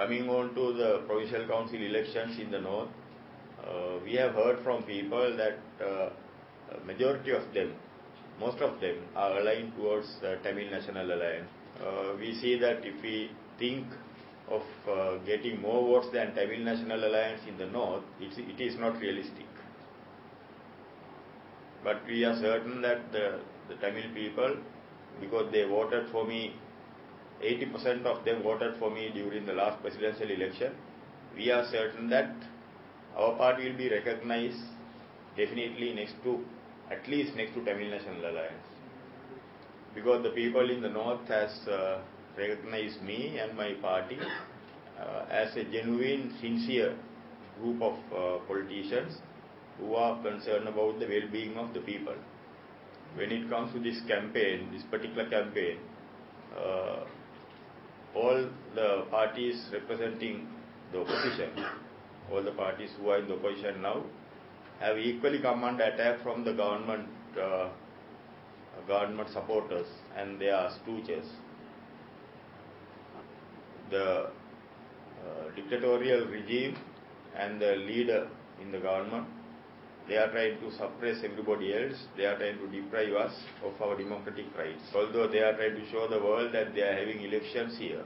coming on to the provincial council elections in the north, uh, we have heard from people that uh, majority of them, most of them are aligned towards Tamil National Alliance. Uh, we see that if we think of uh, getting more votes than Tamil National Alliance in the north, it is not realistic. But we are certain that the Tamil people, because they voted for me 80% of them voted for me during the last presidential election. We are certain that our party will be recognized definitely next to, at least next to Tamil National Alliance. Because the people in the north has uh, recognized me and my party uh, as a genuine, sincere group of uh, politicians who are concerned about the well-being of the people. When it comes to this campaign, this particular campaign, uh, all the parties representing the opposition, all the parties who are in the opposition now, have equally come under attack from the government uh, government supporters and their stooges. The uh, dictatorial regime and the leader in the government, they are trying to suppress everybody else. They are trying to deprive us of our democratic rights. Although they are trying to show the world that they are having elections here,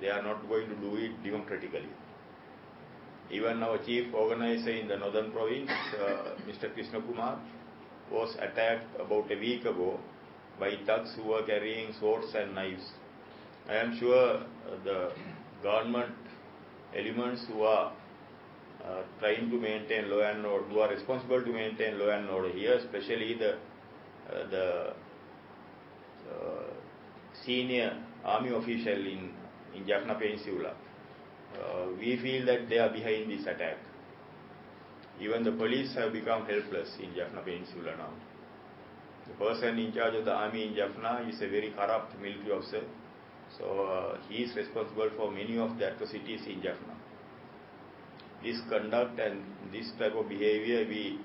they are not going to do it democratically. Even our chief organizer in the northern province, uh, Mr. Krishna Kumar, was attacked about a week ago by thugs who were carrying swords and knives. I am sure uh, the government elements who are trying to maintain law and order, who are responsible to maintain law and order here, especially the uh, the uh, senior army official in Jaffna Peninsula. Uh, we feel that they are behind this attack. Even the police have become helpless in Jaffna Peninsula now. The person in charge of the army in Jaffna is a very corrupt military officer. So uh, he is responsible for many of the atrocities in Jaffna. This conduct and this type of behavior, we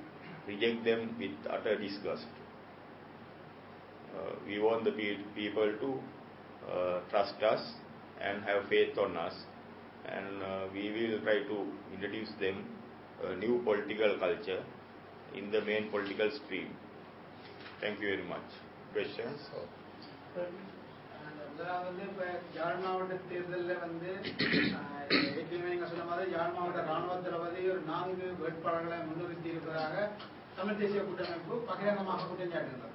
reject them with utter disgust. Uh, we want the pe- people to uh, trust us and have faith on us and uh, we will try to introduce them a new political culture in the main political stream. Thank you very much. Questions? முதலாவது வந்து இப்ப யாழ் மாவட்ட தேர்தலில் வந்து ஆஹ், ஏற்கனவே நீங்க சொன்ன மாதிரி யாழ் மாவட்ட ராணுவ தளபதி ஒரு நான்கு வேட்பாளர்களை முன்னிறுத்தி இருப்பதாக தமிழ் தேசிய கூட்டமைப்பு பகிரங்கமாக குற்றம் சாட்டுகிறது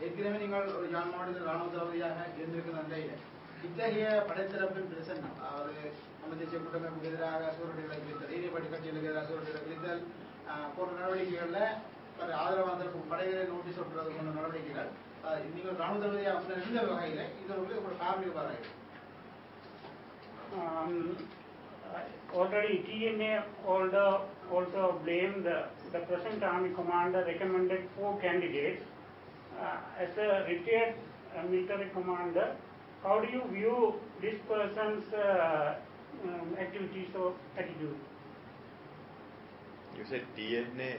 ஏற்கனவே நீங்கள் ஒரு யாழ் மாவட்டத்தில் ராணுவ தளபதியாக இருந்திருக்கிற இத்தகைய படைத்தரப்பின் பிரச்சனை அதாவது தமிழ் தேசிய கூட்டமைப்புக்கு எதிராக சூரடிகளை குறித்தல் நீதிபதி கட்சிகளுக்கு எதிராக சூரடிகளை குறித்தல் ஆஹ், போன்ற நடவடிக்கைகளில் ஒரு ஆதரவாக இருக்கும் படைகளை நோட்டீஸ் ஒட்டுறது போன்ற நடவடிக்கைகள் Um, already TNA also, also blamed the, the present army commander recommended four candidates. Uh, as a retired uh, military commander, how do you view this person's uh, um, activities or attitude? You said TNA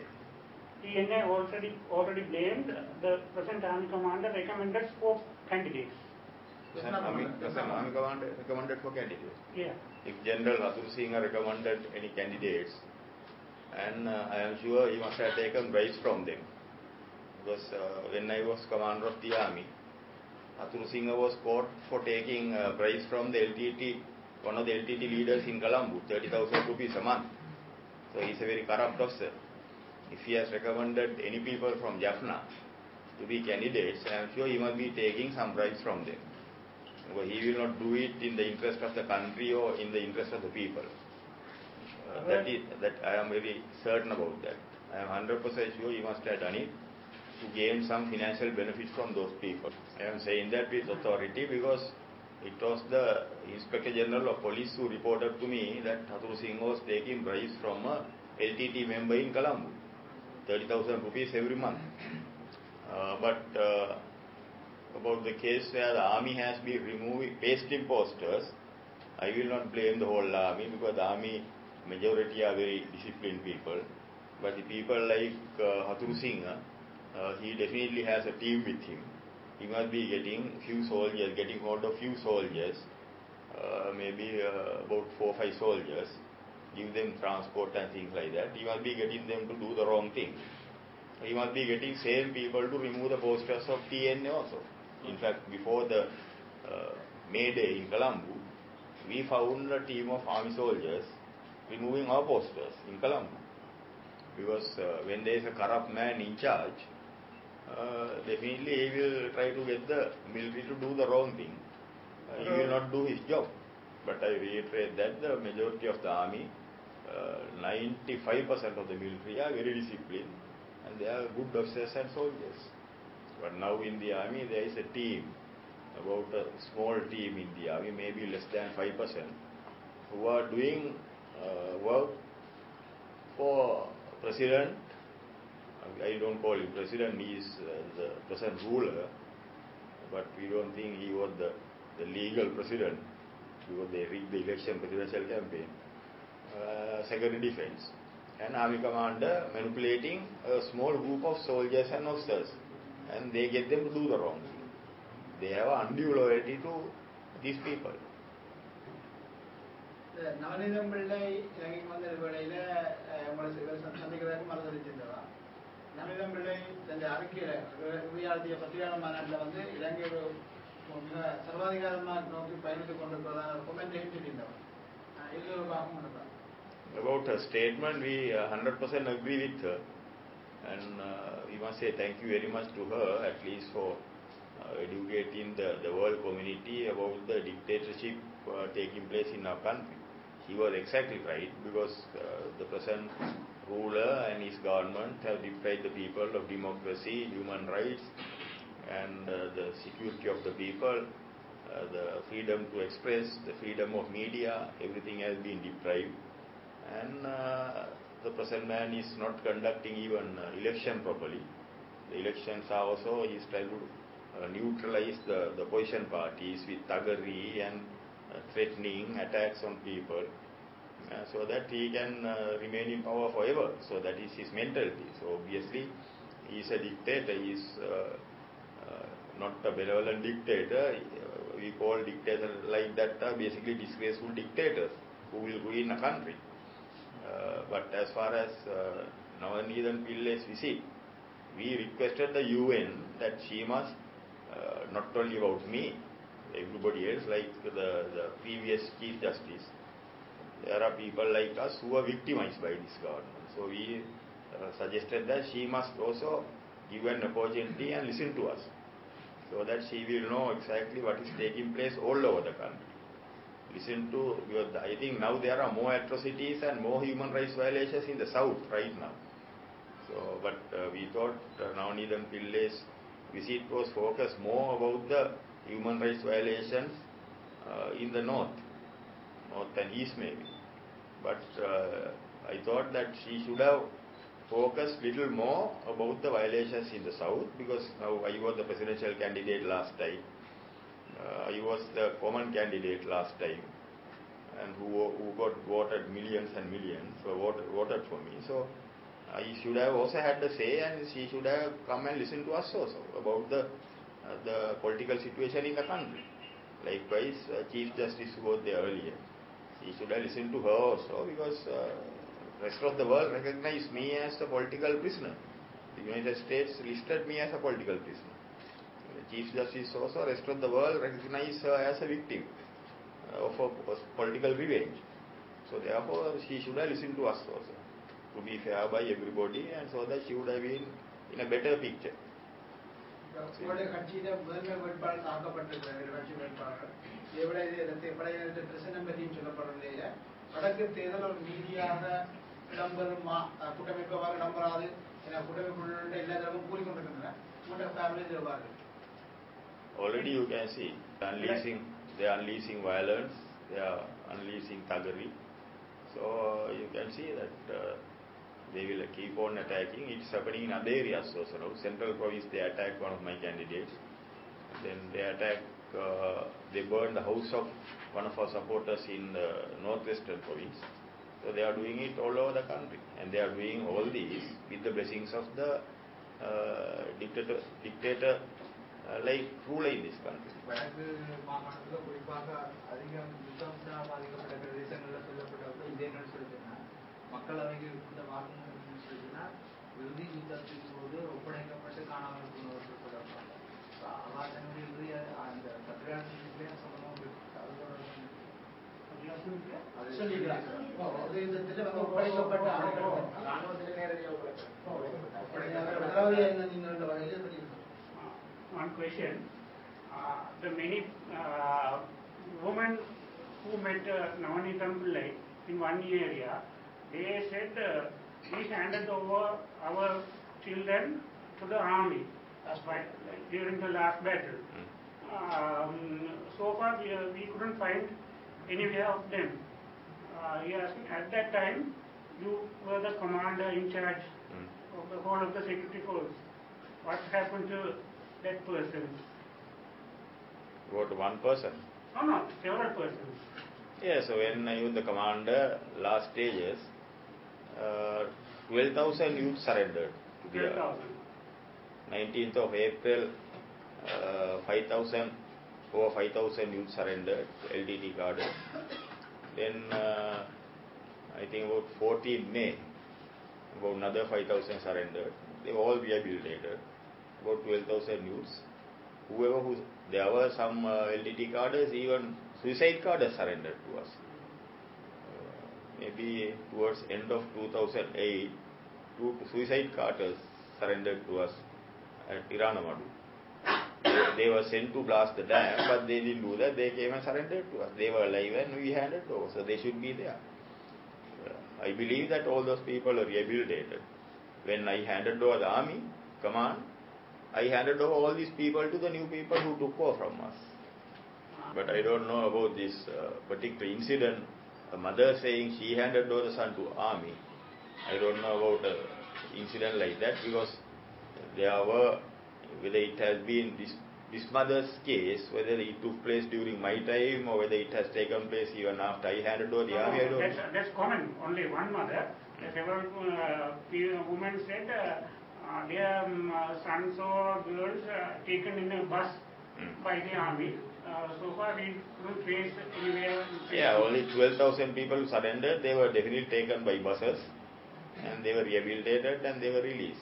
TNA already already blamed the present army commander recommended four candidates. Does an army, does an army commander recommended for candidates? Yeah. If General Hathurusinghe recommended any candidates, and uh, I am sure he must have taken bribes from them. Because uh, when I was commander of the army, Hathurusinghe was caught for taking uh, bribes from the LTT, one of the LTT leaders in Colombo, 30,000 rupees a month. So he's a very corrupt officer. If he has recommended any people from Jaffna to be candidates, I am sure he must be taking some bribes from them. Because he will not do it in the interest of the country or in the interest of the people. Uh, that is that I am very certain about that. I am 100% sure he must have done it to gain some financial benefit from those people. I am saying that with authority because it was the Inspector General of Police who reported to me that Hathurusinghe was taking bribes from a LTT member in Colombo, 30,000 rupees every month. Uh, but uh, about the case where the army has been removing pasting posters, I will not blame the whole army because the army majority are very disciplined people. But the people like uh, Hathurusinghe, uh, he definitely has a team with him. He must be getting few soldiers, getting hold of few soldiers uh, maybe uh, about four or five soldiers, give them transport and things like that, he must be getting them to do the wrong thing. He must be getting same people to remove the posters of TNA also. In fact, before the uh, May Day in Colombo, we found a team of army soldiers removing our posters in Colombo. Because uh, when there is a corrupt man in charge, uh, definitely he will try to get the military to do the wrong thing. Uh, he will not do his job. But I reiterate that the majority of the army, uh, 95% of the military are very disciplined and they are good officers and soldiers. But now in the army there is a team, about a small team in the army, maybe less than 5%, who are doing uh, work for president. I don't call him president, he is uh, the present ruler, but we don't think he was the, the legal president because they rigged the election presidential campaign. Uh, security defense. An army commander manipulating a small group of soldiers and officers, and they get them to do the wrong thing. They have undue loyalty to these people. നവനീതം പിള്ളൈ ഇറങ്ങി വന്ന വേളയിൽ നമ്മൾ സന്ധിക്കുന്നതായിട്ട് മറന്നിരിക്കുന്നതാണ് നവനീതം പിള്ളൈ തന്റെ അറിക്കയിലെ ഉയർത്തിയ പത്രികാണന്മാരാട്ടിലെ about her statement, we uh, 100% agree with her. And uh, we must say thank you very much to her, at least for uh, educating the, the world community about the dictatorship uh, taking place in our country. She was exactly right because the present ruler and his government have deprived the people of democracy, human rights, and uh, the security of the people, uh, the freedom to express, the freedom of media, everything has been deprived. And uh, the present man is not conducting even election properly. The elections are also, he is trying to neutralize the, the opposition parties with thuggery and threatening attacks on people uh, so that he can uh, remain in power forever. So that is his mentality. So obviously he is a dictator. He is uh, not a benevolent dictator. We call dictator like that uh, basically disgraceful dictators who will ruin a country. Uh, but as far as uh, Navanethem Pillay's visit, we requested the UN that she must, uh, not only about me, everybody else, like the, the previous Chief Justice, there are people like us who are victimized by this government. So we uh, suggested that she must also give an opportunity and listen to us so that she will know exactly what is taking place all over the country. Listen to, because I think now there are more atrocities and more human rights violations in the south right now. So, but uh, we thought uh, Navanethem Pillay's visit was focused more about the human rights violations uh, in the north, north and east maybe. But uh, I thought that she should have focused little more about the violations in the south because now I was the presidential candidate last time. Uh, I was the common candidate last time and who, who got voted millions and millions so voted, voted for me. So I should have also had the say and she should have come and listened to us also about the, uh, the political situation in the country. Likewise, uh, Chief Justice was there earlier, She should have listened to her also because uh, rest of the world recognized me as a political prisoner. The United States listed me as a political prisoner. The Chief Justice also, rest of the world recognized her as a victim uh, of a political revenge. So therefore, she should have listened to us also, to be fair by everybody, and so that she would have been in a better picture. உங்களுடைய கட்சியில முதன்மை வேட்பாளர் தாக்கப்பட்டிருக்கிறார் கட்சி வேட்பாளர் இதை விட இது இந்த பழைய பிரச்சனை பற்றியும் சொல்லப்படுற நிலையில வடக்கு தேர்தல் ஒரு நீதியாக Already you can see they are unleashing, they are unleashing violence, they are unleashing thuggery. So you can see that uh, they will keep on attacking. It's happening in other areas also now. Central province, they attacked one of my candidates. Then they attack. uh, they burned the house of one of our supporters in the northwestern province. So they are doing it all over the country. And they are doing all these with the blessings of the uh, dictator, dictator uh, like ruler in this country. வடக்கு மாகாணத்துல குறிப்பாக அதிகம் யுத்தம்சா பாதிக்கப்பட்ட பிரதேசங்கள்ல சொல்லப்பட்ட இது என்னன்னு சொல்லிச்சுன்னா மக்களவைக்கு இந்த வாக்குமூலம் என்னன்னு சொல்லிச்சுன்னா இறுதி யுத்தத்தின் போது ஒப்படைக்கப்பட்டு காணாமல் போனவர்கள் சொல்லப்படுறாங்க அவாசனுடைய இறுதி அந்த பத்திரிகாசிலே சொல்லணும் அது சொல்லிக்கிறாங்க Oh, one question. Uh, the many uh, women who met uh, Navani in one area, they said, uh, we handed over our children to the army during the last battle. Hmm. Um, so far, we, uh, we couldn't find any of them. At that time, you were the commander in charge Mm. of the whole of the security force. What happened to that person? About one person. No, no, several persons. Yeah, so when I was the commander, last stages, uh, 12,000 youth surrendered. to the- 12,000. 19th of April, uh, 5,000, over 5,000 youth surrendered, L D T carded. Then uh, I think about 14 May, about another 5,000 surrendered. They all rehabilitated, about 12,000 youths. Whoever who, there were some uh, LTT cadres, even suicide cadres surrendered to us. Uh, maybe towards end of 2008, two suicide cadres surrendered to us at Iranamadu. They were sent to blast the dam, but they didn't do that. They came and surrendered to us. They were alive and we handed over, so they should be there. I believe that all those people are rehabilitated. When I handed over the army command, I handed over all these people to the new people who took over from us. But I don't know about this uh, particular incident. A mother saying she handed over the son to army. I don't know about an incident like that because there were whether it has been this this mother's case, whether it took place during my time or whether it has taken place even after I handed over the No, army. I no, don't that's, that's common. Only one mother. The several uh, women said uh, uh, their um, uh, sons or girls uh, taken in a bus Mm. by the army. Uh, so far, we anywhere. Yeah, only 12,000 people surrendered. They were definitely taken by buses and they were rehabilitated and they were released.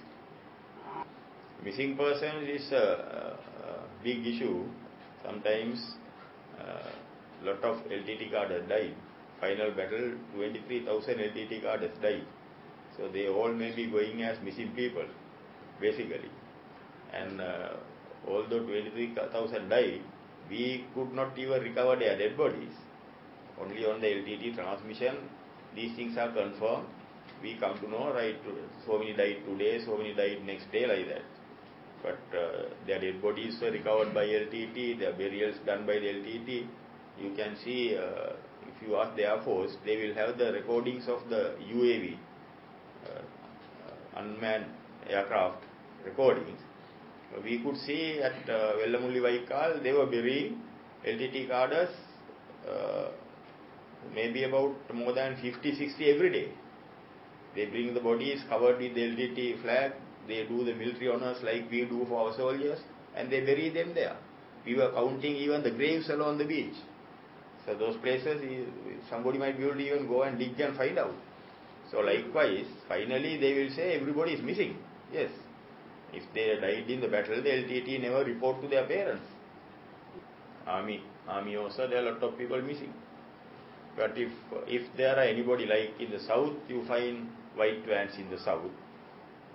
Missing persons is a, a, a big issue. Sometimes a lot of LTT cadres died. Final battle, 23,000 LTT cadres died. So they all may be going as missing people, basically. And uh, although 23,000 died, we could not even recover their dead bodies. Only on the LTT transmission, these things are confirmed. We come to know, right, so many died today, so many died next day, like that. But uh, their dead bodies were recovered by LTT, their burials done by the LTT. You can see, uh, if you ask the Air Force, they will have the recordings of the UAV, uh, unmanned aircraft recordings. We could see at uh, Vellamulli Vaikal, they were burying LTT cadres, uh, maybe about more than 50, 60 every day. They bring the bodies covered with the LTT flag, they do the military honors like we do for our soldiers, and they bury them there. We were counting even the graves along the beach. So those places, somebody might be able to even go and dig and find out. So likewise, finally they will say everybody is missing. Yes. If they died in the battle, the LTT never report to their parents. Army, army also, there are a lot of people missing. But if if there are anybody like in the south, you find white vans in the south.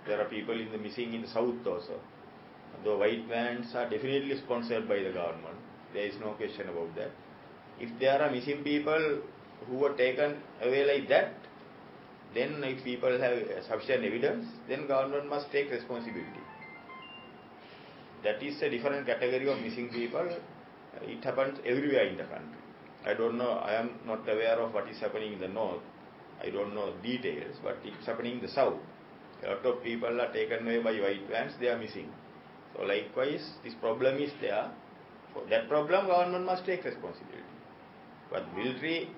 There are people in the missing in the south also. The white vans are definitely sponsored by the government. There is no question about that. If there are missing people who were taken away like that, then if people have sufficient evidence, then government must take responsibility. That is a different category of missing people. It happens everywhere in the country. I don't know, I am not aware of what is happening in the north. I don't know details, but it's happening in the south. A lot of people are taken away by white vans, they are missing. So likewise, this problem is there. For that problem, government must take responsibility. But military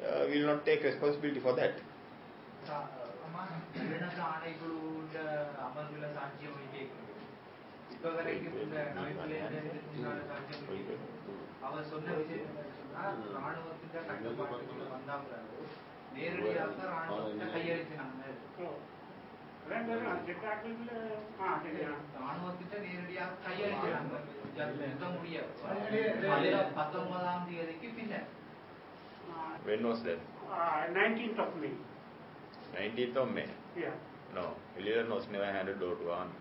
uh, will not take responsibility for that. அம்மா வெளிநாட்டு ஆணைக்குழுவோட அமர்வுல சாட்சியம் கேட்கணும் இப்ப வரைக்கும் இந்த நோய்பிள்ளையில இருந்தால சாட்சியம் அவர் சொன்ன விஷயம் என்னன்னு சொன்னா ராணுவத்தின் கட்டுப்பாட்டுக்குள்ள வந்தா பிறகு நேரடியாக ராணுவத்தை கையளிக்கிறாங்க When was that? Uh, 19th of May. 19th of May? Yeah. No, Hilliard was never handed over to army.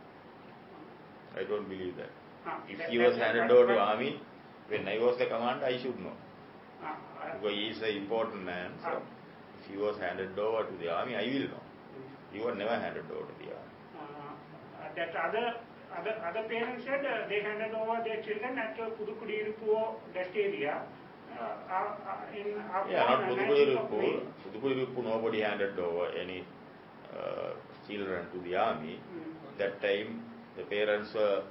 I don't believe that. Uh, if that, he was handed over to army, when I was the commander, I should know. Uh, because he is an important man, so if he was handed over to the army, I will know. He were never handed over to the army. uh, that other other other parents said uh, they handed over their children at uh, Pudukudiruppu, that area. Uh, uh, uh, in Yeah, not 19th of Pudukudiruppu. May. Nobody handed over any uh, children to the army. Mm. That time, the parents were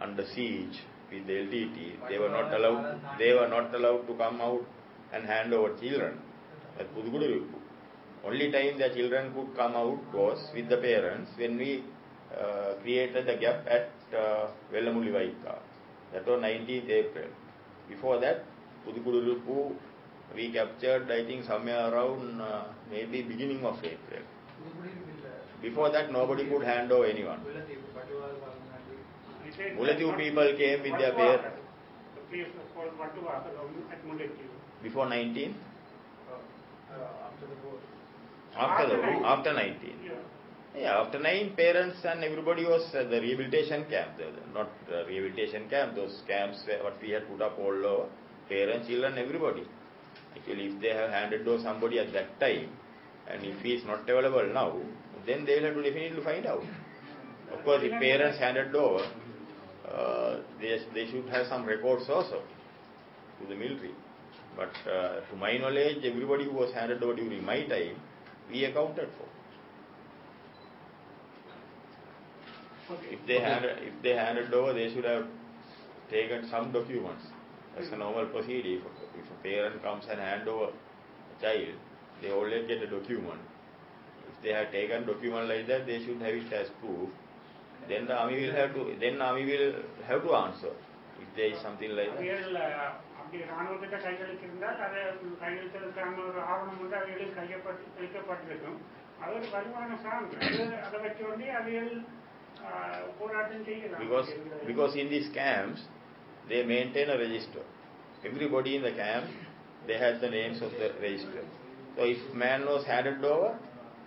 under siege with the LTT. They were not allowed. They were not allowed to come out and hand over children at Pudukudiruppu. Only time the children could come out was with the parents when we uh, created the gap at uh, Vellamuli Vaikka. That was 19th April. Before that, Pudukudiruppu we captured, I think, somewhere around uh, maybe beginning of April. Before that, nobody could hand over anyone. He said people came with their Vattuvaaka, parents. The place was called Vattuvaaka at Mullaitivu. Before 19, after the war. After the After war, 19. after 19. Yeah. Yeah, after nine, parents and everybody was at the rehabilitation camp. Not the rehabilitation camp, those camps where what we had put up all over, parents, children, everybody. Actually, if they have handed over somebody at that time, and if he is not available now, then they will have to definitely find out. Of course, if parents handed over, uh, they, they should have some records also to the military. But uh, to my knowledge, everybody who was handed over during my time, we accounted for. Okay. If they handed, if they handed over, they should have taken some documents. That's a normal procedure. If a, if a parent comes and hand over a child, they always get a document. If they have taken document like that, they should have it as proof. Then the army will have to. Then army will have to answer if there is something like that. அவைகள் அஹ், அப்படி ராணுவத்திட்ட கையளித்திருந்தால் அதை கையெழுத்திற்கான ஒரு ஆவணம் வந்து அவைகளில் கையப்பட்டு அளிக்கப்பட்டிருக்கும் அது ஒரு வலுவான சான்று அது அதை வச்சு வந்து அவைகள் அஹ், போராட்டம் செய்யலாம் Because because in these camps, they maintain a register. Everybody in the camp, they have the names of the register. So if man was handed over,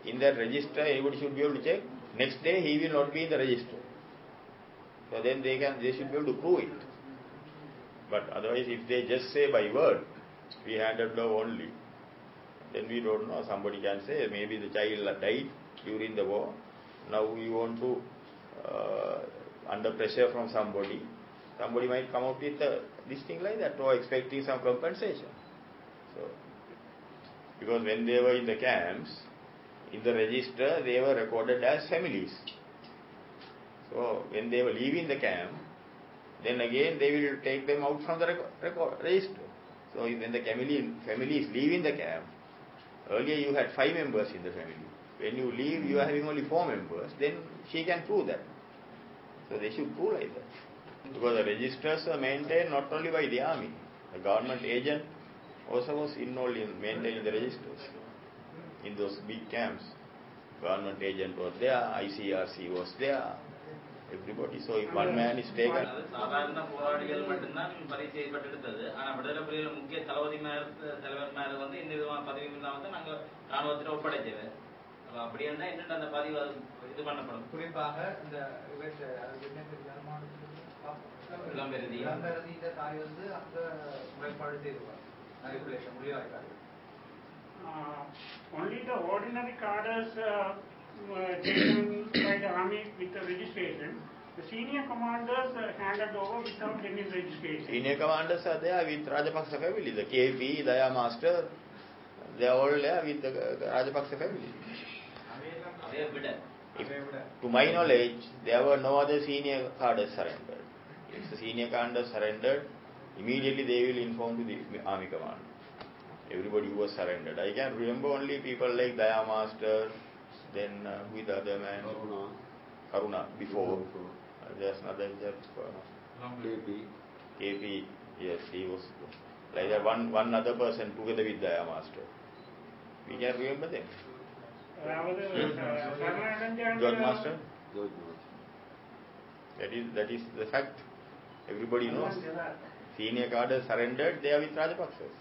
in that register, everybody should be able to check. Next day, he will not be in the register. So then they can, they should be able to prove it. But otherwise, if they just say by word, we handed over only, then we don't know. Somebody can say maybe the child died during the war. Now we want to, uh, under pressure from somebody, somebody might come out with a, this thing like that or expecting some compensation. So, because when they were in the camps, in the register, they were recorded as families. So, when they were leaving the camp, then again they will take them out from the record, record, register. So, when the family, family is leaving the camp, earlier you had five members in the family. When you leave, you are having only four members, then she can prove that. So, they should prove like that. Because the registers are maintained not only by the army, the government agent also was involved in maintaining the registers in those big camps. Government agent was there, ICRC was there, everybody so one man is taken சாதாரண போராளிகள் மட்டும்தான் பரிச்சயப்பட்டெடுத்தது ஆனால் விடுதலை புலிகள் முக்கிய தளபதி மேல தலைவர் மேல வந்து இந்த விதமான பதவி இல்லாமல் தான் நாங்கள் ராணுவத்தில் ஒப்படைச்சது அப்படி இருந்தால் என்னென்ன அந்த பதிவு இது பண்ணப்படும்? குறிப்பாக இந்த விளம்பரதி விளம்பரதியில தாய் வந்து அந்த முறைப்பாடு செய்துவார். முடிவாய்க்காரு only the ordinary cadres taken by the army with the registration, the senior commanders uh, handed over without any registration. Senior commanders are there with Rajapaksa family, the KP, Daya Master, they are all there with the, uh, Rajapaksa family. If, to my knowledge, there were no other senior cadres surrendered. If the senior commanders surrendered, immediately they will inform to the army command. Everybody was surrendered. I can remember only people like Daya Master, then uh, with other man, Aruna, Aruna before, before. Uh, there's another just uh, KP. KP, yes, he was like that. One one other person together with the master. We can remember them. George Master. George Master. That is that is the fact. Everybody knows. Senior cadres surrendered. They are with Rajapaksas.